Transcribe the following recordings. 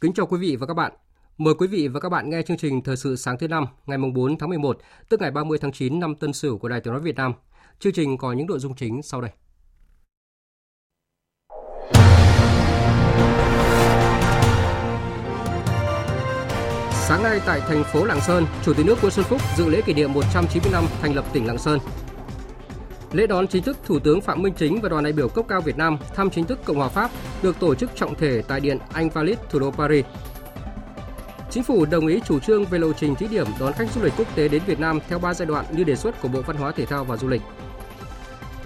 Kính chào quý vị và các bạn. Mời quý vị và các bạn nghe chương trình Thời sự sáng thứ năm ngày 4 tháng 11, tức ngày 30 tháng 9 năm Tân Sửu của Đài Tiếng nói Việt Nam. Chương trình có những nội dung chính sau đây. Sáng nay tại thành phố Lạng Sơn, Chủ tịch nước Nguyễn Xuân Phúc dự lễ kỷ niệm 190 năm thành lập tỉnh Lạng Sơn. Lễ đón chính thức Thủ tướng Phạm Minh Chính và đoàn đại biểu cấp cao Việt Nam thăm chính thức Cộng hòa Pháp được tổ chức trọng thể tại Điện Anh Valit, thủ đô Paris. Chính phủ đồng ý chủ trương về lộ trình thí điểm đón khách du lịch quốc tế đến Việt Nam theo 3 giai đoạn như đề xuất của Bộ Văn hóa Thể thao và Du lịch.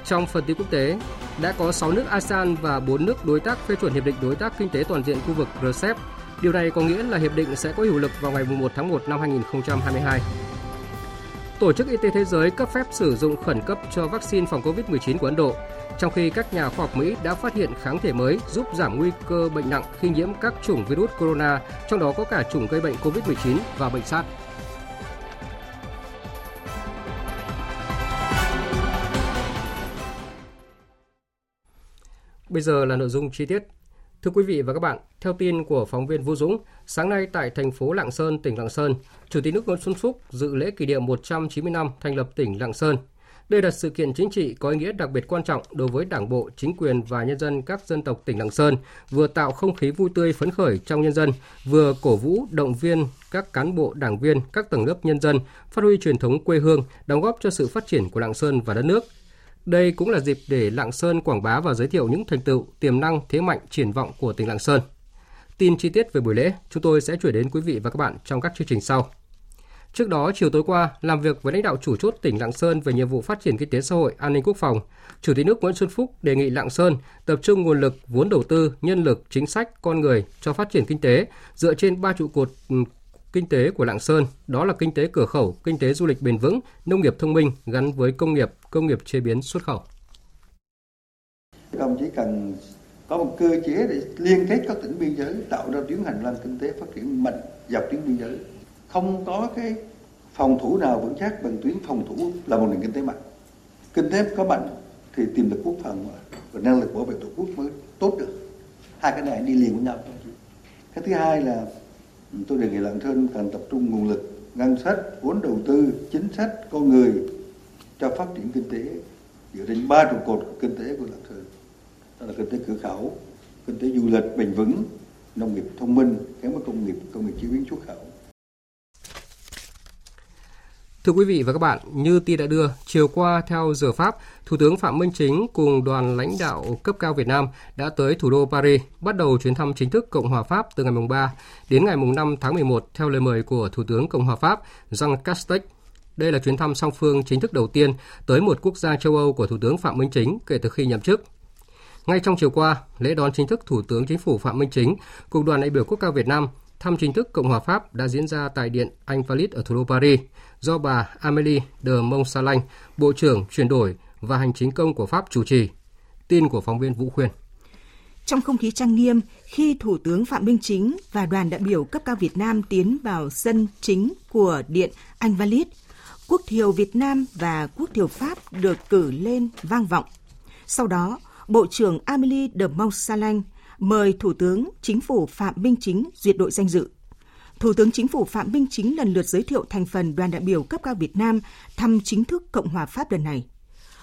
Trong phần tin quốc tế, đã có 6 nước ASEAN và 4 nước đối tác phê chuẩn Hiệp định Đối tác Kinh tế Toàn diện khu vực RCEP. Điều này có nghĩa là hiệp định sẽ có hiệu lực vào ngày 1 tháng 1 năm 2022. Tổ chức Y tế Thế giới cấp phép sử dụng khẩn cấp cho vaccine phòng COVID-19 của Ấn Độ, trong khi các nhà khoa học Mỹ đã phát hiện kháng thể mới giúp giảm nguy cơ bệnh nặng khi nhiễm các chủng virus corona, trong đó có cả chủng gây bệnh COVID-19 và bệnh SARS. Bây giờ là nội dung chi tiết. Thưa quý vị và các bạn, theo tin của phóng viên Vũ Dũng, sáng nay tại thành phố Lạng Sơn, tỉnh Lạng Sơn, Chủ tịch nước Nguyễn Xuân Phúc dự lễ kỷ niệm 190 năm thành lập tỉnh Lạng Sơn. Đây là sự kiện chính trị có ý nghĩa đặc biệt quan trọng đối với Đảng bộ, chính quyền và nhân dân các dân tộc tỉnh Lạng Sơn, vừa tạo không khí vui tươi phấn khởi trong nhân dân, vừa cổ vũ động viên các cán bộ, đảng viên, các tầng lớp nhân dân phát huy truyền thống quê hương, đóng góp cho sự phát triển của Lạng Sơn và đất nước, đây cũng là dịp để Lạng Sơn quảng bá và giới thiệu những thành tựu, tiềm năng, thế mạnh, triển vọng của tỉnh Lạng Sơn. Tin chi tiết về buổi lễ, chúng tôi sẽ chuyển đến quý vị và các bạn trong các chương trình sau. Trước đó, chiều tối qua, làm việc với lãnh đạo chủ chốt tỉnh Lạng Sơn về nhiệm vụ phát triển kinh tế xã hội, an ninh quốc phòng, Chủ tịch nước Nguyễn Xuân Phúc đề nghị Lạng Sơn tập trung nguồn lực, vốn đầu tư, nhân lực, chính sách, con người cho phát triển kinh tế dựa trên ba trụ cột kinh tế của Lạng Sơn, đó là kinh tế cửa khẩu, kinh tế du lịch bền vững, nông nghiệp thông minh gắn với công nghiệp, công nghiệp chế biến xuất khẩu. Đồng chỉ cần có một cơ chế để liên kết các tỉnh biên giới tạo ra tuyến hành lang kinh tế phát triển mạnh dọc tuyến biên giới. Không có cái phòng thủ nào vững chắc bằng tuyến phòng thủ là một nền kinh tế mạnh. Kinh tế có mạnh thì tiềm lực quốc phòng và năng lực bảo vệ tổ quốc mới tốt được. Hai cái này đi liền với nhau. Cái thứ hai là tôi đề nghị Lạng Sơn cần tập trung nguồn lực, ngân sách, vốn đầu tư, chính sách, con người cho phát triển kinh tế, dựa trên ba trụ cột của kinh tế của Lạng Sơn. Đó là kinh tế cửa khẩu, kinh tế du lịch bền vững, nông nghiệp thông minh gắn với công nghiệp công nghiệp chế biến xuất khẩu. Thưa quý vị và các bạn, như tin đã đưa, chiều qua theo giờ Pháp, Thủ tướng Phạm Minh Chính cùng đoàn lãnh đạo cấp cao Việt Nam đã tới thủ đô Paris, bắt đầu chuyến thăm chính thức Cộng hòa Pháp từ ngày mùng 3 đến ngày mùng 5 tháng 11 theo lời mời của Thủ tướng Cộng hòa Pháp Jean Castex. Đây là chuyến thăm song phương chính thức đầu tiên tới một quốc gia châu Âu của Thủ tướng Phạm Minh Chính kể từ khi nhậm chức. Ngay trong chiều qua, lễ đón chính thức Thủ tướng Chính phủ Phạm Minh Chính cùng đoàn đại biểu quốc cao Việt Nam thăm chính thức Cộng hòa Pháp đã diễn ra tại Điện Anh Valit ở thủ đô Paris do bà Amélie de Montsalin, Bộ trưởng chuyển đổi và hành chính công của Pháp chủ trì. Tin của phóng viên Vũ Khuyên. Trong không khí trang nghiêm, khi Thủ tướng Phạm Minh Chính và đoàn đại biểu cấp cao Việt Nam tiến vào sân chính của Điện Anh Valit, quốc thiều Việt Nam và quốc thiều Pháp được cử lên vang vọng. Sau đó, Bộ trưởng Amélie de Montsalin mời Thủ tướng Chính phủ Phạm Minh Chính duyệt đội danh dự. Thủ tướng Chính phủ Phạm Minh Chính lần lượt giới thiệu thành phần đoàn đại biểu cấp cao Việt Nam thăm chính thức Cộng hòa Pháp lần này.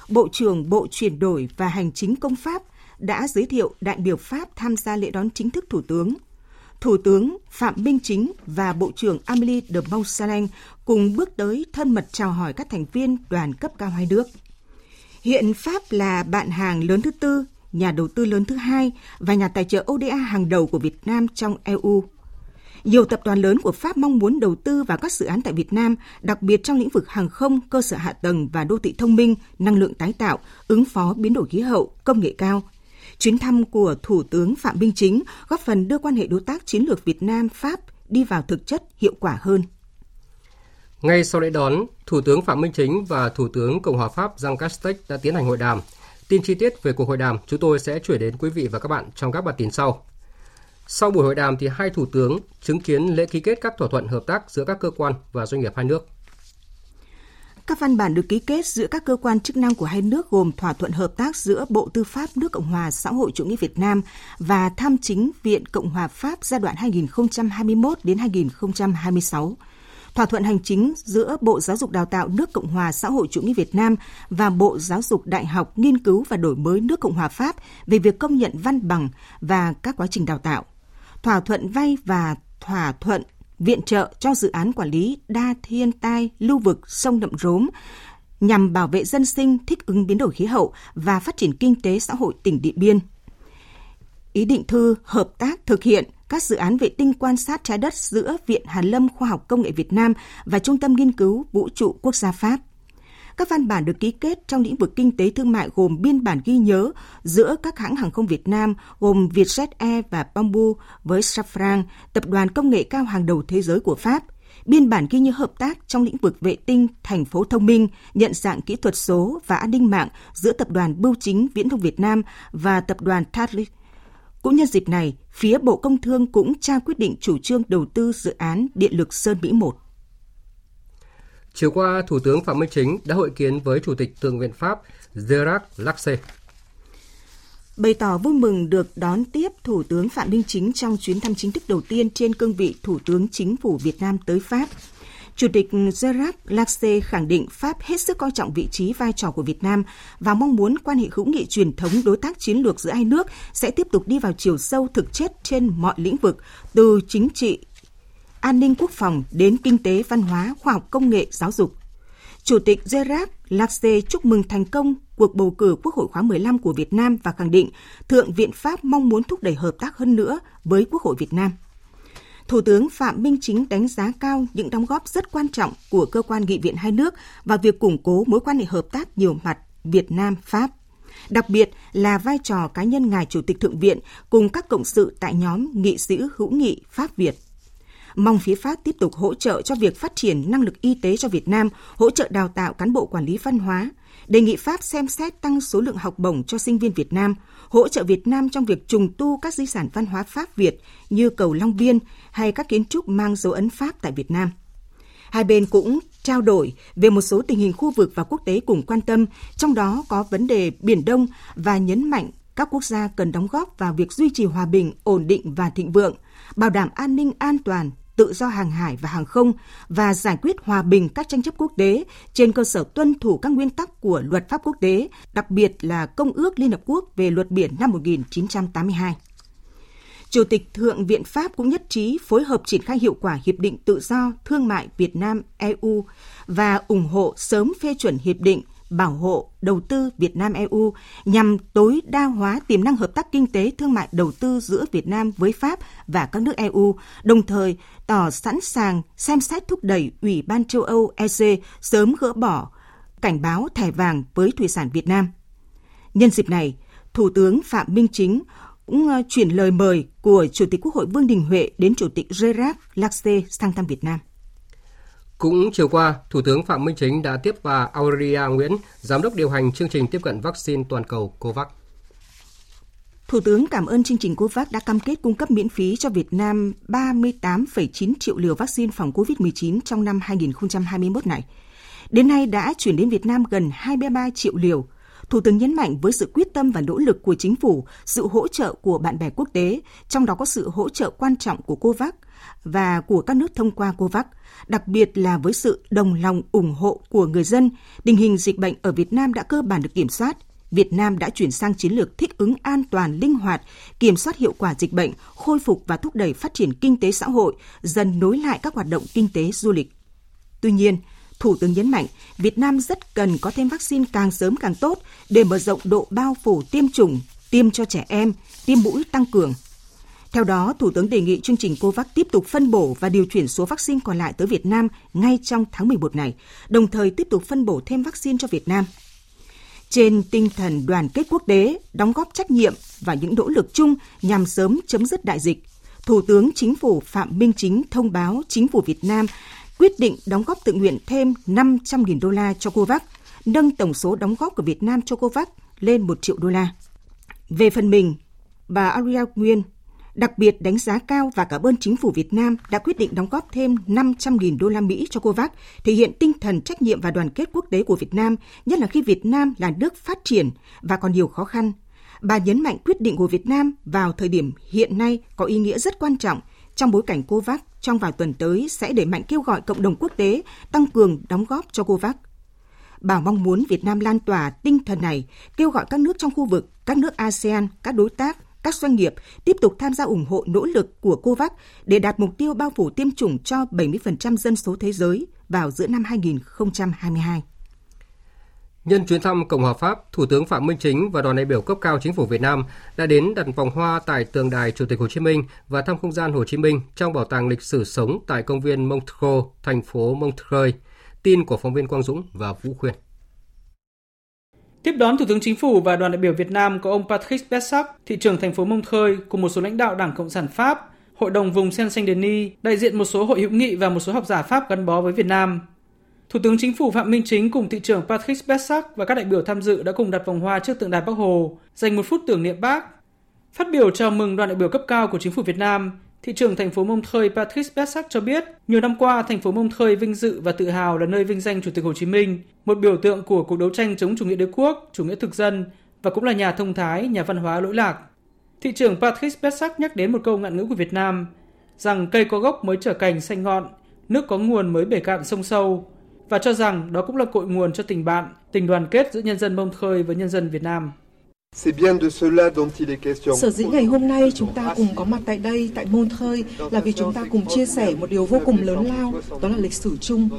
Bộ trưởng Bộ chuyển đổi và Hành chính công Pháp đã giới thiệu đại biểu Pháp tham gia lễ đón chính thức Thủ tướng. Thủ tướng Phạm Minh Chính và Bộ trưởng Amélie de Montsalin cùng bước tới thân mật chào hỏi các thành viên đoàn cấp cao hai nước. Hiện Pháp là bạn hàng lớn thứ tư, nhà đầu tư lớn thứ hai và nhà tài trợ ODA hàng đầu của Việt Nam trong EU. Nhiều tập đoàn lớn của Pháp mong muốn đầu tư vào các dự án tại Việt Nam, đặc biệt trong lĩnh vực hàng không, cơ sở hạ tầng và đô thị thông minh, năng lượng tái tạo, ứng phó biến đổi khí hậu, công nghệ cao. Chuyến thăm của Thủ tướng Phạm Minh Chính góp phần đưa quan hệ đối tác chiến lược Việt Nam-Pháp đi vào thực chất hiệu quả hơn. Ngay sau lễ đón, Thủ tướng Phạm Minh Chính và Thủ tướng Cộng hòa Pháp Jean Castex đã tiến hành hội đàm. Tin chi tiết về cuộc hội đàm chúng tôi sẽ chuyển đến quý vị và các bạn trong các bản tin sau. Sau buổi hội đàm thì hai thủ tướng chứng kiến lễ ký kết các thỏa thuận hợp tác giữa các cơ quan và doanh nghiệp hai nước. Các văn bản được ký kết giữa các cơ quan chức năng của hai nước gồm thỏa thuận hợp tác giữa Bộ Tư pháp nước Cộng hòa xã hội chủ nghĩa Việt Nam và Tham chính Viện Cộng hòa Pháp giai đoạn 2021 đến 2026 thỏa thuận hành chính giữa Bộ Giáo dục Đào tạo nước Cộng hòa xã hội chủ nghĩa Việt Nam và Bộ Giáo dục Đại học Nghiên cứu và Đổi mới nước Cộng hòa Pháp về việc công nhận văn bằng và các quá trình đào tạo. Thỏa thuận vay và thỏa thuận viện trợ cho dự án quản lý đa thiên tai lưu vực sông Đậm Rốm nhằm bảo vệ dân sinh, thích ứng biến đổi khí hậu và phát triển kinh tế xã hội tỉnh Điện Biên. Ý định thư hợp tác thực hiện các dự án vệ tinh quan sát trái đất giữa Viện Hàn lâm Khoa học Công nghệ Việt Nam và Trung tâm Nghiên cứu Vũ trụ Quốc gia Pháp. Các văn bản được ký kết trong lĩnh vực kinh tế thương mại gồm biên bản ghi nhớ giữa các hãng hàng không Việt Nam gồm Vietjet Air và Bamboo với Safran, tập đoàn công nghệ cao hàng đầu thế giới của Pháp, biên bản ghi nhớ hợp tác trong lĩnh vực vệ tinh, thành phố thông minh, nhận dạng kỹ thuật số và an ninh mạng giữa tập đoàn Bưu chính Viễn thông Việt Nam và tập đoàn Tatlic. cũng nhân dịp này, phía Bộ Công Thương cũng trao quyết định chủ trương đầu tư dự án Điện lực Sơn Mỹ 1. Chiều qua, Thủ tướng Phạm Minh Chính đã hội kiến với Chủ tịch Thượng viện Pháp Gerard Laxe. Bày tỏ vui mừng được đón tiếp Thủ tướng Phạm Minh Chính trong chuyến thăm chính thức đầu tiên trên cương vị Thủ tướng Chính phủ Việt Nam tới Pháp – Chủ tịch Gerard Laxe khẳng định Pháp hết sức coi trọng vị trí vai trò của Việt Nam và mong muốn quan hệ hữu nghị truyền thống đối tác chiến lược giữa hai nước sẽ tiếp tục đi vào chiều sâu thực chất trên mọi lĩnh vực, từ chính trị, an ninh quốc phòng đến kinh tế, văn hóa, khoa học công nghệ, giáo dục. Chủ tịch Gerard Lacé chúc mừng thành công cuộc bầu cử Quốc hội khóa 15 của Việt Nam và khẳng định Thượng viện Pháp mong muốn thúc đẩy hợp tác hơn nữa với Quốc hội Việt Nam. Thủ tướng Phạm Minh Chính đánh giá cao những đóng góp rất quan trọng của cơ quan nghị viện hai nước và việc củng cố mối quan hệ hợp tác nhiều mặt Việt Nam-Pháp. Đặc biệt là vai trò cá nhân Ngài Chủ tịch Thượng viện cùng các cộng sự tại nhóm nghị sĩ hữu nghị Pháp-Việt. Mong phía Pháp tiếp tục hỗ trợ cho việc phát triển năng lực y tế cho Việt Nam, hỗ trợ đào tạo cán bộ quản lý văn hóa, đề nghị Pháp xem xét tăng số lượng học bổng cho sinh viên Việt Nam, hỗ trợ Việt Nam trong việc trùng tu các di sản văn hóa Pháp Việt như cầu Long Biên hay các kiến trúc mang dấu ấn Pháp tại Việt Nam. Hai bên cũng trao đổi về một số tình hình khu vực và quốc tế cùng quan tâm, trong đó có vấn đề Biển Đông và nhấn mạnh các quốc gia cần đóng góp vào việc duy trì hòa bình, ổn định và thịnh vượng, bảo đảm an ninh an toàn, tự do hàng hải và hàng không và giải quyết hòa bình các tranh chấp quốc tế trên cơ sở tuân thủ các nguyên tắc của luật pháp quốc tế, đặc biệt là Công ước Liên Hợp Quốc về luật biển năm 1982. Chủ tịch Thượng viện Pháp cũng nhất trí phối hợp triển khai hiệu quả Hiệp định Tự do Thương mại Việt Nam-EU và ủng hộ sớm phê chuẩn Hiệp định bảo hộ đầu tư Việt Nam EU nhằm tối đa hóa tiềm năng hợp tác kinh tế thương mại đầu tư giữa Việt Nam với Pháp và các nước EU, đồng thời tỏ sẵn sàng xem xét thúc đẩy Ủy ban châu Âu EC sớm gỡ bỏ cảnh báo thẻ vàng với thủy sản Việt Nam. Nhân dịp này, Thủ tướng Phạm Minh Chính cũng ờ, chuyển lời mời của Chủ tịch Quốc hội Vương Đình Huệ đến Chủ tịch Gerard Laxe sang thăm Việt Nam. Cũng chiều qua, Thủ tướng Phạm Minh Chính đã tiếp bà Aurelia Nguyễn, Giám đốc điều hành chương trình tiếp cận vaccine toàn cầu COVAX. Thủ tướng cảm ơn chương trình COVAX đã cam kết cung cấp miễn phí cho Việt Nam 38,9 triệu liều vaccine phòng COVID-19 trong năm 2021 này. Đến nay đã chuyển đến Việt Nam gần 23 triệu liều. Thủ tướng nhấn mạnh với sự quyết tâm và nỗ lực của chính phủ, sự hỗ trợ của bạn bè quốc tế, trong đó có sự hỗ trợ quan trọng của COVAX và của các nước thông qua COVAX, đặc biệt là với sự đồng lòng ủng hộ của người dân, tình hình dịch bệnh ở Việt Nam đã cơ bản được kiểm soát. Việt Nam đã chuyển sang chiến lược thích ứng an toàn, linh hoạt, kiểm soát hiệu quả dịch bệnh, khôi phục và thúc đẩy phát triển kinh tế xã hội, dần nối lại các hoạt động kinh tế du lịch. Tuy nhiên, Thủ tướng nhấn mạnh Việt Nam rất cần có thêm vaccine càng sớm càng tốt để mở rộng độ bao phủ tiêm chủng tiêm cho trẻ em, tiêm mũi tăng cường. Theo đó, Thủ tướng đề nghị chương trình COVAX tiếp tục phân bổ và điều chuyển số vaccine còn lại tới Việt Nam ngay trong tháng 11 này, đồng thời tiếp tục phân bổ thêm vaccine cho Việt Nam. Trên tinh thần đoàn kết quốc tế, đóng góp trách nhiệm và những nỗ lực chung nhằm sớm chấm dứt đại dịch, Thủ tướng Chính phủ Phạm Minh Chính thông báo Chính phủ Việt Nam quyết định đóng góp tự nguyện thêm 500.000 đô la cho COVAX, nâng tổng số đóng góp của Việt Nam cho COVAX lên 1 triệu đô la. Về phần mình, bà Ariel Nguyên đặc biệt đánh giá cao và cảm ơn chính phủ Việt Nam đã quyết định đóng góp thêm 500.000 đô la Mỹ cho COVAX, thể hiện tinh thần trách nhiệm và đoàn kết quốc tế của Việt Nam, nhất là khi Việt Nam là nước phát triển và còn nhiều khó khăn. Bà nhấn mạnh quyết định của Việt Nam vào thời điểm hiện nay có ý nghĩa rất quan trọng trong bối cảnh COVAX trong vài tuần tới sẽ đẩy mạnh kêu gọi cộng đồng quốc tế tăng cường đóng góp cho COVAX. Bà mong muốn Việt Nam lan tỏa tinh thần này, kêu gọi các nước trong khu vực, các nước ASEAN, các đối tác, các doanh nghiệp tiếp tục tham gia ủng hộ nỗ lực của COVAX để đạt mục tiêu bao phủ tiêm chủng cho 70% dân số thế giới vào giữa năm 2022. Nhân chuyến thăm Cộng hòa Pháp, Thủ tướng Phạm Minh Chính và đoàn đại biểu cấp cao Chính phủ Việt Nam đã đến đặt vòng hoa tại tượng đài Chủ tịch Hồ Chí Minh và thăm không gian Hồ Chí Minh trong bảo tàng lịch sử sống tại công viên Montreux, thành phố Montreux. Tin của phóng viên Quang Dũng và Vũ Khuyên. Tiếp đón Thủ tướng Chính phủ và đoàn đại biểu Việt Nam có ông Patrick Bessac, thị trưởng thành phố Montreux cùng một số lãnh đạo Đảng Cộng sản Pháp, Hội đồng vùng Seine-Saint-Denis, đại diện một số hội hữu nghị và một số học giả Pháp gắn bó với Việt Nam. Thủ tướng Chính phủ Phạm Minh Chính cùng thị trưởng Patrick Bessac và các đại biểu tham dự đã cùng đặt vòng hoa trước tượng đài Bắc Hồ, dành một phút tưởng niệm Bác. Phát biểu chào mừng đoàn đại biểu cấp cao của Chính phủ Việt Nam, thị trưởng thành phố Mông Thơi Patrick Bessac cho biết, nhiều năm qua thành phố Mông Thơi vinh dự và tự hào là nơi vinh danh Chủ tịch Hồ Chí Minh, một biểu tượng của cuộc đấu tranh chống chủ nghĩa đế quốc, chủ nghĩa thực dân và cũng là nhà thông thái, nhà văn hóa lỗi lạc. Thị trưởng Patrick Bessac nhắc đến một câu ngạn ngữ của Việt Nam rằng cây có gốc mới trở cành xanh ngọn, nước có nguồn mới bể cạn sông sâu, và cho rằng đó cũng là cội nguồn cho tình bạn, tình đoàn kết giữa nhân dân Mông Khơi với nhân dân Việt Nam. Sở dĩ ngày hôm nay chúng ta cùng có mặt tại đây, tại Montreux, là vì chúng ta cùng chia sẻ một điều vô cùng lớn lao, đó là lịch sử chung.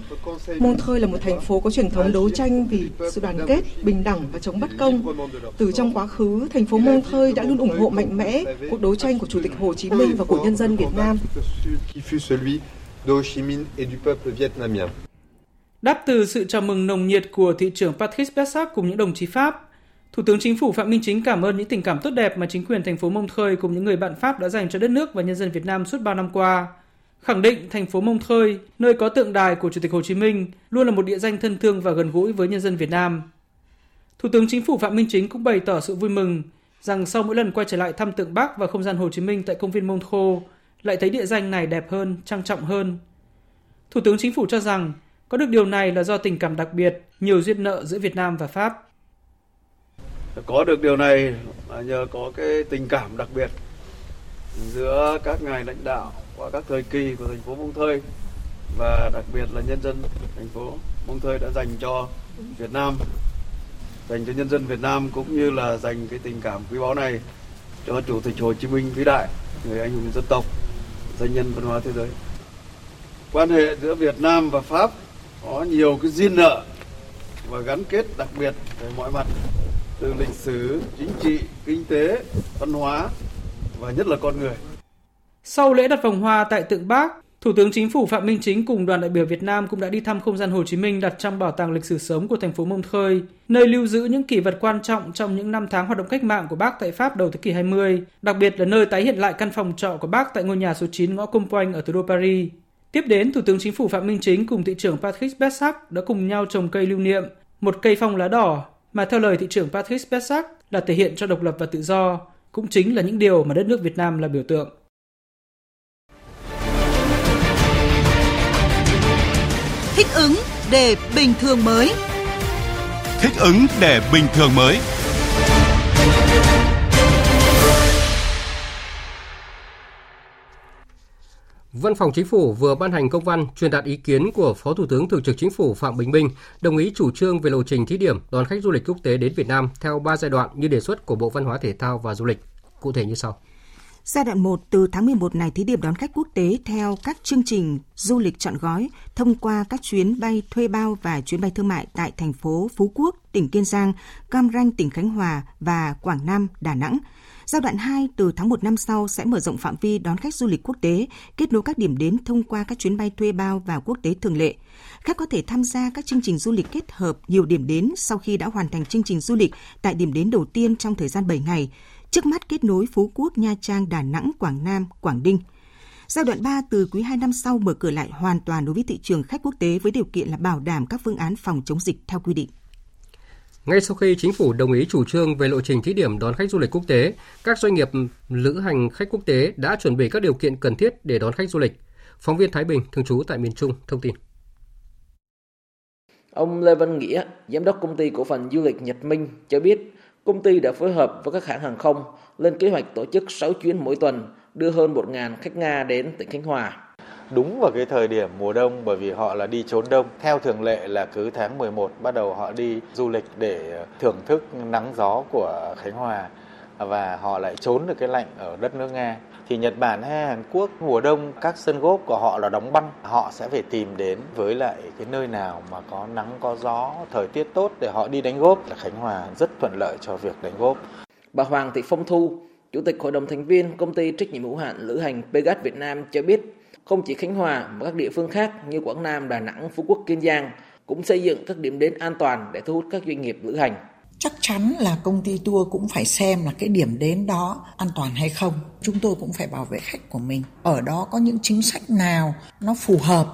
Montreux là một thành phố có truyền thống đấu tranh vì sự đoàn kết, bình đẳng và chống bất công. Từ trong quá khứ, thành phố Montreux đã luôn ủng hộ mạnh mẽ cuộc đấu tranh của Chủ tịch Hồ Chí Minh và của nhân dân Việt Nam. Đáp từ sự chào mừng nồng nhiệt của thị trưởng Patrice Bessac cùng những đồng chí Pháp, Thủ tướng Chính phủ Phạm Minh Chính cảm ơn những tình cảm tốt đẹp mà chính quyền thành phố Mông Thơi cùng những người bạn Pháp đã dành cho đất nước và nhân dân Việt Nam suốt bao năm qua. Khẳng định thành phố Mông Thơi nơi có tượng đài của Chủ tịch Hồ Chí Minh, luôn là một địa danh thân thương và gần gũi với nhân dân Việt Nam. Thủ tướng Chính phủ Phạm Minh Chính cũng bày tỏ sự vui mừng rằng sau mỗi lần quay trở lại thăm tượng Bác và không gian Hồ Chí Minh tại công viên Mông Khô, lại thấy địa danh này đẹp hơn, trang trọng hơn. Thủ tướng Chính phủ cho rằng có được điều này là do tình cảm đặc biệt, nhiều duyên nợ giữa Việt Nam và Pháp. Có được điều này là nhờ có cái tình cảm đặc biệt giữa các ngài lãnh đạo qua các thời kỳ của thành phố Mông Thơi và đặc biệt là nhân dân thành phố Mông Thơi đã dành cho Việt Nam, dành cho nhân dân Việt Nam cũng như là dành cái tình cảm quý báu này cho Chủ tịch Hồ Chí Minh vĩ đại, người anh hùng dân tộc, danh nhân văn hóa thế giới. Quan hệ giữa Việt Nam và Pháp có nhiều cái duyên nợ và gắn kết đặc biệt về mọi mặt từ lịch sử, chính trị, kinh tế, văn hóa và nhất là con người. Sau lễ đặt vòng hoa tại tượng Bác, Thủ tướng Chính phủ Phạm Minh Chính cùng đoàn đại biểu Việt Nam cũng đã đi thăm không gian Hồ Chí Minh đặt trong bảo tàng lịch sử sống của thành phố Montreux, nơi lưu giữ những kỷ vật quan trọng trong những năm tháng hoạt động cách mạng của bác tại Pháp đầu thế kỷ 20, đặc biệt là nơi tái hiện lại căn phòng trọ của bác tại ngôi nhà số 9 ngõ Compoanh ở thủ đô Paris. Tiếp đến, Thủ tướng Chính phủ Phạm Minh Chính cùng thị trưởng Patrice Bessac đã cùng nhau trồng cây lưu niệm, một cây phong lá đỏ mà theo lời thị trưởng Patrice Bessac là thể hiện cho độc lập và tự do, cũng chính là những điều mà đất nước Việt Nam là biểu tượng. Thích ứng để bình thường mới. Thích ứng để bình thường mới. Văn phòng Chính phủ vừa ban hành công văn truyền đạt ý kiến của Phó Thủ tướng Thường trực Chính phủ Phạm Bình Minh đồng ý chủ trương về lộ trình thí điểm đón khách du lịch quốc tế đến Việt Nam theo 3 giai đoạn như đề xuất của Bộ Văn hóa Thể thao và Du lịch. Cụ thể như sau. Giai đoạn 1 từ tháng 11 này thí điểm đón khách quốc tế theo các chương trình du lịch chọn gói thông qua các chuyến bay thuê bao và chuyến bay thương mại tại thành phố Phú Quốc, tỉnh Kiên Giang, Cam Ranh, tỉnh Khánh Hòa và Quảng Nam, Đà Nẵng. Giai đoạn 2 từ tháng 1 năm sau sẽ mở rộng phạm vi đón khách du lịch quốc tế, kết nối các điểm đến thông qua các chuyến bay thuê bao và quốc tế thường lệ. Khách có thể tham gia các chương trình du lịch kết hợp nhiều điểm đến sau khi đã hoàn thành chương trình du lịch tại điểm đến đầu tiên trong thời gian 7 ngày. Trước mắt kết nối Phú Quốc, Nha Trang, Đà Nẵng, Quảng Nam, Quảng Ninh. Giai đoạn 3 từ quý 2 năm sau mở cửa lại hoàn toàn đối với thị trường khách quốc tế với điều kiện là bảo đảm các phương án phòng chống dịch theo quy định. Ngay sau khi chính phủ đồng ý chủ trương về lộ trình thí điểm đón khách du lịch quốc tế, các doanh nghiệp lữ hành khách quốc tế đã chuẩn bị các điều kiện cần thiết để đón khách du lịch. Phóng viên Thái Bình, thường trú tại miền Trung, thông tin. Ông Lê Văn Nghĩa, giám đốc công ty cổ phần du lịch Nhật Minh cho biết, công ty đã phối hợp với các hãng hàng không lên kế hoạch tổ chức 6 chuyến mỗi tuần, đưa hơn 1.000 khách Nga đến tỉnh Khánh Hòa đúng vào cái thời điểm mùa đông bởi vì họ là đi trốn đông. Theo thường lệ là cứ tháng 11 bắt đầu họ đi du lịch để ờ, thưởng thức nắng gió của Khánh Hòa và họ lại trốn được cái lạnh ở đất nước Nga. Thì Nhật Bản hay Hàn Quốc mùa đông các sân gốp của họ là đóng băng, họ sẽ phải tìm đến với lại cái nơi nào mà có nắng có gió, thời tiết tốt để họ đi đánh gốp. Là Khánh Hòa rất thuận lợi cho việc đánh gốp. Bà Hoàng Thị Phong Thu, Chủ tịch Hội đồng thành viên công ty trách nhiệm hữu hạn lữ hành Pegas Việt Nam cho biết không chỉ Khánh Hòa mà các địa phương khác như Quảng Nam, Đà Nẵng, Phú Quốc, Kiên Giang cũng xây dựng các điểm đến an toàn để thu hút các doanh nghiệp lữ hành. Chắc chắn là công ty tour cũng phải xem là cái điểm đến đó an toàn hay không. Chúng tôi cũng phải bảo vệ khách của mình. Ở đó có những chính sách nào nó phù hợp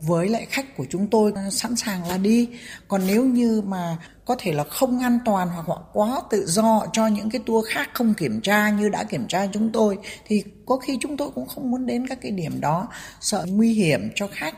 với lại khách của chúng tôi sẵn sàng là đi còn nếu như mà có thể là không an toàn hoặc họ quá tự do cho những cái tour khác không kiểm tra như đã kiểm tra chúng tôi thì có khi chúng tôi cũng không muốn đến các cái điểm đó sợ nguy hiểm cho khách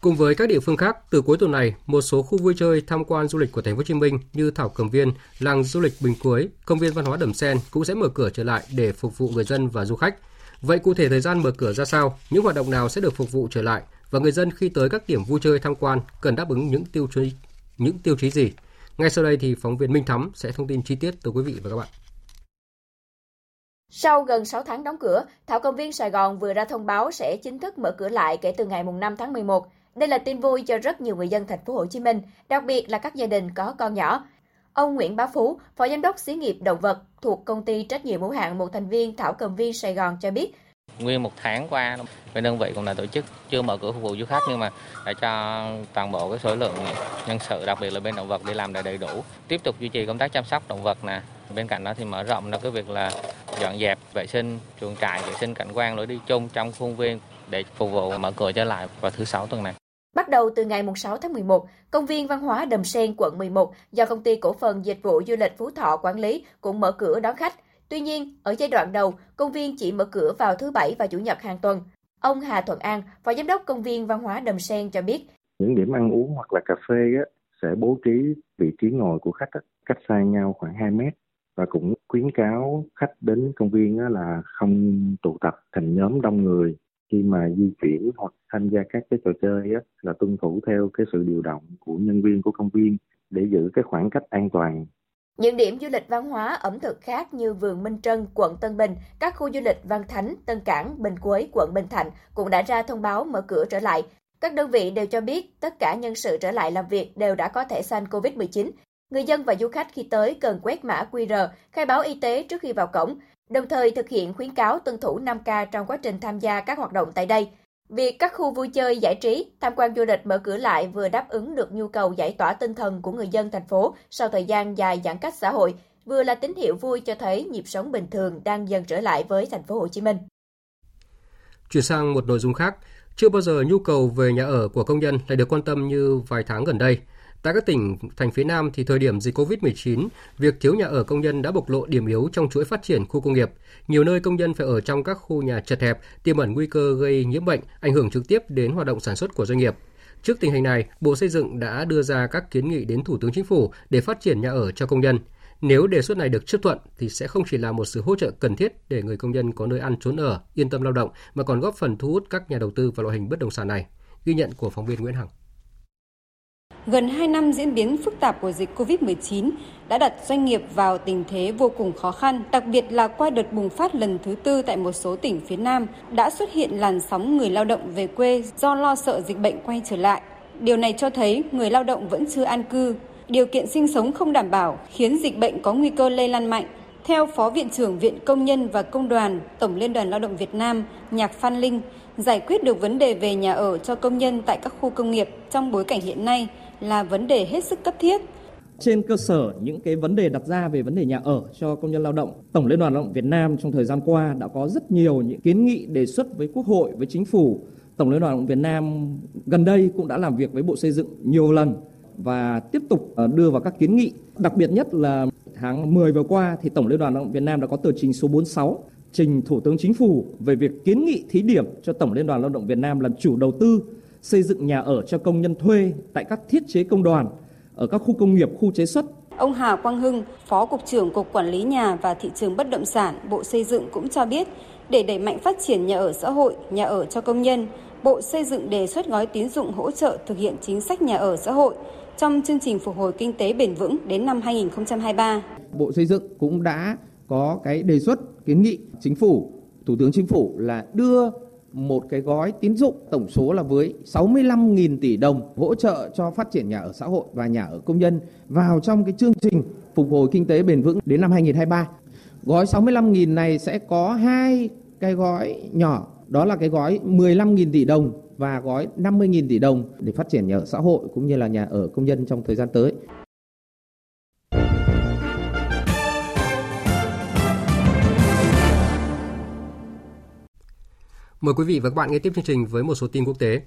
Cùng với các địa phương khác, từ cuối tuần này, một số khu vui chơi tham quan du lịch của thành phố Hồ Chí Minh như Thảo Cầm Viên, làng du lịch Bình Cuối, công viên văn hóa Đầm Sen cũng sẽ mở cửa trở lại để phục vụ người dân và du khách. Vậy cụ thể thời gian mở cửa ra sao, những hoạt động nào sẽ được phục vụ trở lại và người dân khi tới các điểm vui chơi tham quan cần đáp ứng những tiêu chí những tiêu chí gì? Ngay sau đây thì phóng viên Minh Thắm sẽ thông tin chi tiết tới quý vị và các bạn. Sau gần 6 tháng đóng cửa, Thảo Công viên Sài Gòn vừa ra thông báo sẽ chính thức mở cửa lại kể từ ngày 5 tháng 11. Đây là tin vui cho rất nhiều người dân thành phố Hồ Chí Minh, đặc biệt là các gia đình có con nhỏ. Ông Nguyễn Bá Phú, Phó Giám đốc xí nghiệp động vật thuộc công ty trách nhiệm hữu hạn một thành viên Thảo Cầm Viên Sài Gòn cho biết, nguyên một tháng qua bên đơn vị cũng đã tổ chức chưa mở cửa phục vụ du khách nhưng mà đã cho toàn bộ cái số lượng nhân sự đặc biệt là bên động vật đi làm đầy đủ. Tiếp tục duy trì công tác chăm sóc động vật nè. Bên cạnh đó thì mở rộng ra cái việc là dọn dẹp vệ sinh chuồng trại vệ sinh cảnh quan lối đi chung trong khuôn viên để phục vụ mở cửa trở lại vào thứ sáu tuần này. Bắt đầu từ ngày 6 tháng 11, công viên văn hóa Đầm Sen quận 11 do công ty cổ phần dịch vụ du lịch Phú Thọ quản lý cũng mở cửa đón khách. Tuy nhiên, ở giai đoạn đầu, công viên chỉ mở cửa vào thứ Bảy và Chủ nhật hàng tuần. Ông Hà Thuận An, Phó Giám đốc Công viên Văn hóa Đầm Sen cho biết. Những điểm ăn uống hoặc là cà phê á, sẽ bố trí vị trí ngồi của khách á, cách xa nhau khoảng 2 mét và cũng khuyến cáo khách đến công viên á, là không tụ tập thành nhóm đông người khi mà di chuyển hoặc tham gia các cái trò chơi á, là tuân thủ theo cái sự điều động của nhân viên của công viên để giữ cái khoảng cách an toàn những điểm du lịch văn hóa ẩm thực khác như vườn Minh Trân, quận Tân Bình, các khu du lịch Văn Thánh, Tân Cảng, Bình Quế, quận Bình Thạnh cũng đã ra thông báo mở cửa trở lại. Các đơn vị đều cho biết tất cả nhân sự trở lại làm việc đều đã có thẻ xanh COVID-19. Người dân và du khách khi tới cần quét mã QR, khai báo y tế trước khi vào cổng, đồng thời thực hiện khuyến cáo tuân thủ 5K trong quá trình tham gia các hoạt động tại đây. Việc các khu vui chơi, giải trí, tham quan du lịch mở cửa lại vừa đáp ứng được nhu cầu giải tỏa tinh thần của người dân thành phố sau thời gian dài giãn cách xã hội, vừa là tín hiệu vui cho thấy nhịp sống bình thường đang dần trở lại với thành phố Hồ Chí Minh. Chuyển sang một nội dung khác, chưa bao giờ nhu cầu về nhà ở của công nhân lại được quan tâm như vài tháng gần đây. Tại các tỉnh thành phía Nam thì thời điểm dịch Covid-19, việc thiếu nhà ở công nhân đã bộc lộ điểm yếu trong chuỗi phát triển khu công nghiệp. Nhiều nơi công nhân phải ở trong các khu nhà chật hẹp, tiềm ẩn nguy cơ gây nhiễm bệnh, ảnh hưởng trực tiếp đến hoạt động sản xuất của doanh nghiệp. Trước tình hình này, Bộ Xây dựng đã đưa ra các kiến nghị đến Thủ tướng Chính phủ để phát triển nhà ở cho công nhân. Nếu đề xuất này được chấp thuận thì sẽ không chỉ là một sự hỗ trợ cần thiết để người công nhân có nơi ăn trốn ở, yên tâm lao động mà còn góp phần thu hút các nhà đầu tư vào loại hình bất động sản này. Ghi nhận của phóng viên Nguyễn Hằng gần 2 năm diễn biến phức tạp của dịch COVID-19 đã đặt doanh nghiệp vào tình thế vô cùng khó khăn, đặc biệt là qua đợt bùng phát lần thứ tư tại một số tỉnh phía Nam đã xuất hiện làn sóng người lao động về quê do lo sợ dịch bệnh quay trở lại. Điều này cho thấy người lao động vẫn chưa an cư, điều kiện sinh sống không đảm bảo khiến dịch bệnh có nguy cơ lây lan mạnh. Theo Phó Viện trưởng Viện Công nhân và Công đoàn Tổng Liên đoàn Lao động Việt Nam Nhạc Phan Linh, giải quyết được vấn đề về nhà ở cho công nhân tại các khu công nghiệp trong bối cảnh hiện nay là vấn đề hết sức cấp thiết. Trên cơ sở những cái vấn đề đặt ra về vấn đề nhà ở cho công nhân lao động, Tổng Liên đoàn Lao động Việt Nam trong thời gian qua đã có rất nhiều những kiến nghị đề xuất với Quốc hội, với Chính phủ. Tổng Liên đoàn Lao động Việt Nam gần đây cũng đã làm việc với Bộ Xây dựng nhiều lần và tiếp tục ờ, đưa vào các kiến nghị. Đặc biệt nhất là tháng 10 vừa qua thì Tổng Liên đoàn Lao động Việt Nam đã có tờ trình số 46 trình Thủ tướng Chính phủ về việc kiến nghị thí điểm cho Tổng Liên đoàn Lao động Việt Nam làm chủ đầu tư xây dựng nhà ở cho công nhân thuê tại các thiết chế công đoàn ở các khu công nghiệp, khu chế xuất. Ông Hà Quang Hưng, Phó Cục trưởng Cục Quản lý Nhà và Thị trường Bất động sản, Bộ Xây dựng cũng cho biết, để đẩy mạnh phát triển nhà ở xã hội, nhà ở cho công nhân, Bộ Xây dựng đề xuất gói tín dụng hỗ trợ thực hiện chính sách nhà ở xã hội trong chương trình phục hồi kinh tế bền vững đến năm 2023. Bộ Xây dựng cũng đã có cái đề xuất kiến nghị chính phủ, Thủ tướng Chính phủ là đưa một cái gói tín dụng tổng số là với 65.000 tỷ đồng hỗ trợ cho phát triển nhà ở xã hội và nhà ở công nhân vào trong cái chương trình phục hồi kinh tế bền vững đến năm 2023. Gói 65.000 này sẽ có hai cái gói nhỏ, đó là cái gói 15.000 tỷ đồng và gói 50.000 tỷ đồng để phát triển nhà ở xã hội cũng như là nhà ở công nhân trong thời gian tới. Mời quý vị và các bạn nghe tiếp chương trình với một số tin quốc tế.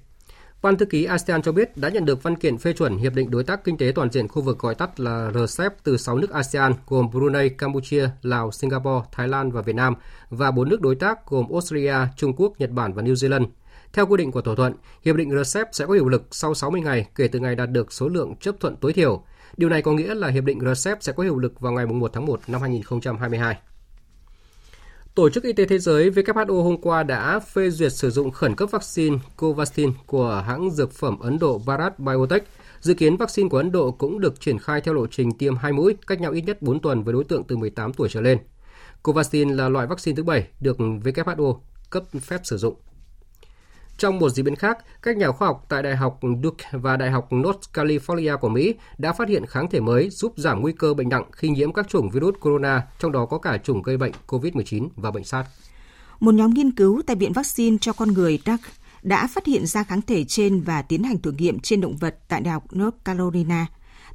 Ban thư ký ASEAN cho biết đã nhận được văn kiện phê chuẩn Hiệp định Đối tác Kinh tế Toàn diện khu vực gọi tắt là RCEP từ 6 nước ASEAN gồm Brunei, Campuchia, Lào, Singapore, Thái Lan và Việt Nam và 4 nước đối tác gồm Australia, Trung Quốc, Nhật Bản và New Zealand. Theo quy định của thỏa thuận, Hiệp định RCEP sẽ có hiệu lực sau 60 ngày kể từ ngày đạt được số lượng chấp thuận tối thiểu. Điều này có nghĩa là Hiệp định RCEP sẽ có hiệu lực vào ngày 1 tháng 1 năm 2022. Tổ chức Y tế Thế giới WHO hôm qua đã phê duyệt sử dụng khẩn cấp vaccine Covaxin của hãng dược phẩm Ấn Độ Bharat Biotech. Dự kiến vaccine của Ấn Độ cũng được triển khai theo lộ trình tiêm hai mũi, cách nhau ít nhất 4 tuần với đối tượng từ 18 tuổi trở lên. Covaxin là loại vaccine thứ bảy được WHO cấp phép sử dụng. Trong một diễn biến khác, các nhà khoa học tại Đại học Duke và Đại học North California của Mỹ đã phát hiện kháng thể mới giúp giảm nguy cơ bệnh nặng khi nhiễm các chủng virus corona, trong đó có cả chủng gây bệnh COVID-19 và bệnh SARS. Một nhóm nghiên cứu tại Viện Vaccine cho con người Duke đã phát hiện ra kháng thể trên và tiến hành thử nghiệm trên động vật tại Đại học North Carolina.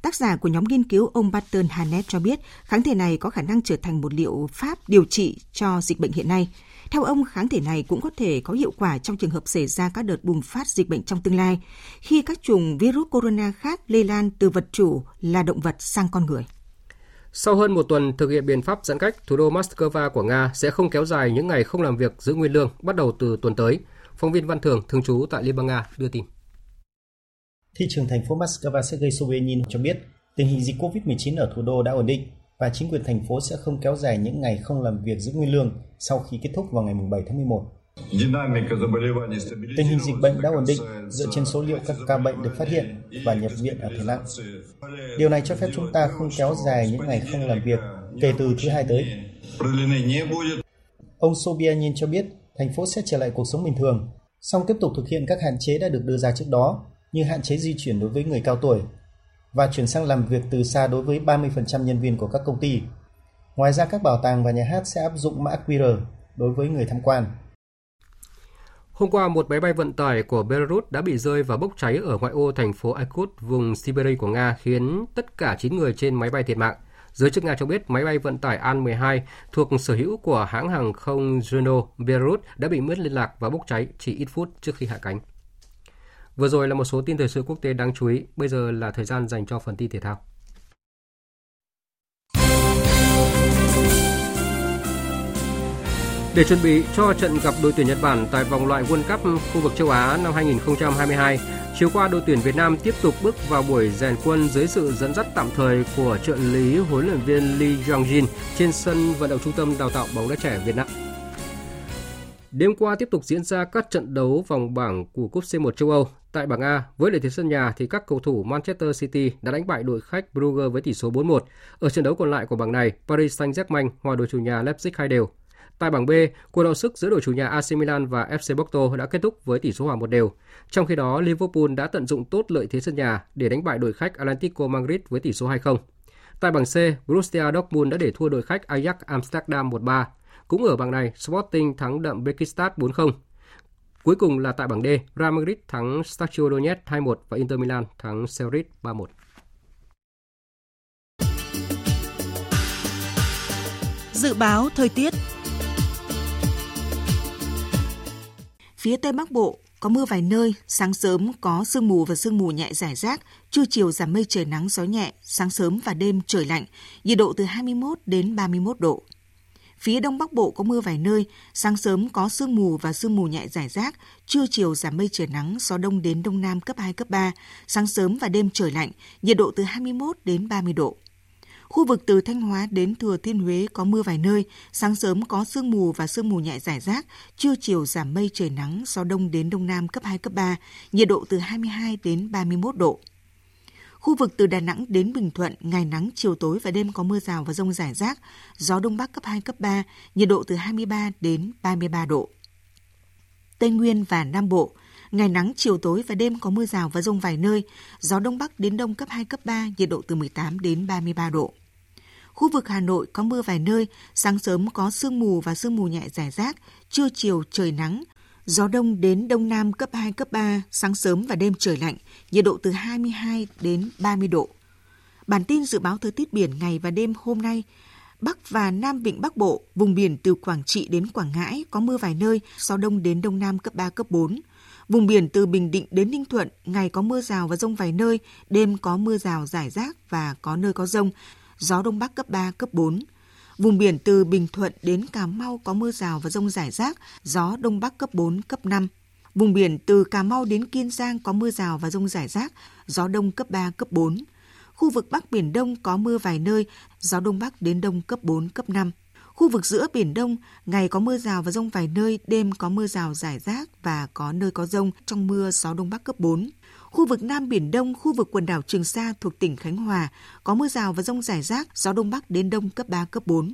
Tác giả của nhóm nghiên cứu ông Barton Hanet cho biết kháng thể này có khả năng trở thành một liệu pháp điều trị cho dịch bệnh hiện nay – theo ông, kháng thể này cũng có thể có hiệu quả trong trường hợp xảy ra các đợt bùng phát dịch bệnh trong tương lai, khi các chủng virus corona khác lây lan từ vật chủ là động vật sang con người. Sau hơn một tuần thực hiện biện pháp giãn cách, thủ đô Moscow của Nga sẽ không kéo dài những ngày không làm việc giữ nguyên lương bắt đầu từ tuần tới. Phóng viên Văn Thường, thường trú tại Liên bang Nga, đưa tin. Thị trưởng thành phố Moscow Sergei Sobyanin cho biết tình hình dịch COVID-19 ở thủ đô đã ổn định và chính quyền thành phố sẽ không kéo dài những ngày không làm việc giữ nguyên lương sau khi kết thúc vào ngày 7 tháng 11. Tình hình dịch bệnh đã ổn định dựa trên số liệu các ca bệnh được phát hiện và nhập viện ở thể nặng. Điều này cho phép chúng ta không kéo dài những ngày không làm việc kể từ thứ hai tới. Ông Sobyanin cho biết thành phố sẽ trở lại cuộc sống bình thường, song tiếp tục thực hiện các hạn chế đã được đưa ra trước đó, như hạn chế di chuyển đối với người cao tuổi và chuyển sang làm việc từ xa đối với 30% nhân viên của các công ty. Ngoài ra các bảo tàng và nhà hát sẽ áp dụng mã QR đối với người tham quan. Hôm qua, một máy bay vận tải của Belarus đã bị rơi và bốc cháy ở ngoại ô thành phố Irkut, vùng Siberia của Nga, khiến tất cả 9 người trên máy bay thiệt mạng. Giới chức Nga cho biết máy bay vận tải An-12 thuộc sở hữu của hãng hàng không Juno Belarus đã bị mất liên lạc và bốc cháy chỉ ít phút trước khi hạ cánh. Vừa rồi là một số tin thời sự quốc tế đáng chú ý, bây giờ là thời gian dành cho phần tin thể thao. Để chuẩn bị cho trận gặp đội tuyển Nhật Bản tại vòng loại World Cup khu vực châu Á năm 2022, chiều qua đội tuyển Việt Nam tiếp tục bước vào buổi rèn quân dưới sự dẫn dắt tạm thời của trợ lý huấn luyện viên Lee Jong-jin trên sân vận động trung tâm đào tạo bóng đá trẻ Việt Nam. Đêm qua tiếp tục diễn ra các trận đấu vòng bảng của Cúp C1 châu Âu. Tại bảng A, với lợi thế sân nhà thì các cầu thủ Manchester City đã đánh bại đội khách Brugge với tỷ số 4-1. Ở trận đấu còn lại của bảng này, Paris Saint-Germain hòa đội chủ nhà Leipzig 2 đều. Tại bảng B, cuộc đọ sức giữa đội chủ nhà AC Milan và FC Porto đã kết thúc với tỷ số hòa một đều. Trong khi đó, Liverpool đã tận dụng tốt lợi thế sân nhà để đánh bại đội khách Atlético Madrid với tỷ số 2-0. Tại bảng C, Borussia Dortmund đã để thua đội khách Ajax Amsterdam 1-3. Cũng ở bảng này, Sporting thắng đậm Besiktas 4-0. Cuối cùng là tại bảng D, Real Madrid thắng Shakhtar Donetsk 2-1 và Inter Milan thắng Celtic 3-1. Dự báo thời tiết Phía Tây Bắc Bộ có mưa vài nơi, sáng sớm có sương mù và sương mù nhẹ rải rác, trưa chiều giảm mây trời nắng gió nhẹ, sáng sớm và đêm trời lạnh, nhiệt độ từ 21 đến 31 độ. Phía Đông Bắc Bộ có mưa vài nơi, sáng sớm có sương mù và sương mù nhẹ rải rác, trưa chiều giảm mây trời nắng, gió đông đến đông nam cấp 2, cấp 3, sáng sớm và đêm trời lạnh, nhiệt độ từ 21 đến 30 độ. Khu vực từ Thanh Hóa đến Thừa Thiên Huế có mưa vài nơi, sáng sớm có sương mù và sương mù nhẹ rải rác, trưa chiều giảm mây trời nắng, gió đông đến đông nam cấp 2, cấp 3, nhiệt độ từ 22 đến 31 độ. Khu vực từ Đà Nẵng đến Bình Thuận, ngày nắng, chiều tối và đêm có mưa rào và rông rải rác, gió đông bắc cấp 2, cấp 3, nhiệt độ từ 23 đến 33 độ. Tây Nguyên và Nam Bộ, ngày nắng, chiều tối và đêm có mưa rào và rông vài nơi, gió đông bắc đến đông cấp 2, cấp 3, nhiệt độ từ 18 đến 33 độ. Khu vực Hà Nội có mưa vài nơi, sáng sớm có sương mù và sương mù nhẹ rải rác, trưa chiều trời nắng, Gió đông đến đông nam cấp 2, cấp 3, sáng sớm và đêm trời lạnh, nhiệt độ từ 22 đến 30 độ. Bản tin dự báo thời tiết biển ngày và đêm hôm nay, Bắc và Nam Vịnh Bắc Bộ, vùng biển từ Quảng Trị đến Quảng Ngãi có mưa vài nơi, gió đông đến đông nam cấp 3, cấp 4. Vùng biển từ Bình Định đến Ninh Thuận, ngày có mưa rào và rông vài nơi, đêm có mưa rào rải rác và có nơi có rông, gió đông bắc cấp 3, cấp 4. Vùng biển từ Bình Thuận đến Cà Mau có mưa rào và rông rải rác, gió đông bắc cấp 4, cấp 5. Vùng biển từ Cà Mau đến Kiên Giang có mưa rào và rông rải rác, gió đông cấp 3, cấp 4. Khu vực Bắc Biển Đông có mưa vài nơi, gió đông bắc đến đông cấp 4, cấp 5. Khu vực giữa Biển Đông, ngày có mưa rào và rông vài nơi, đêm có mưa rào rải rác và có nơi có rông, trong mưa gió đông bắc cấp 4. Khu vực Nam Biển Đông, khu vực quần đảo Trường Sa thuộc tỉnh Khánh Hòa có mưa rào và rông rải rác, gió đông bắc đến đông cấp 3, cấp 4.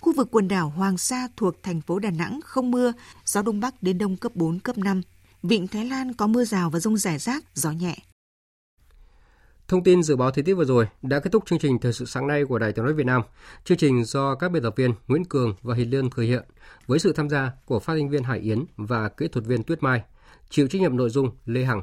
Khu vực quần đảo Hoàng Sa thuộc thành phố Đà Nẵng không mưa, gió đông bắc đến đông cấp 4, cấp 5. Vịnh Thái Lan có mưa rào và rông rải rác, gió nhẹ. Thông tin dự báo thời tiết vừa rồi đã kết thúc chương trình Thời sự sáng nay của Đài Tiếng nói Việt Nam. Chương trình do các biên tập viên Nguyễn Cường và Hình Lương thực hiện với sự tham gia của phát thanh viên Hải Yến và kỹ thuật viên Tuyết Mai. Chịu trách nhiệm nội dung Lê Hằng.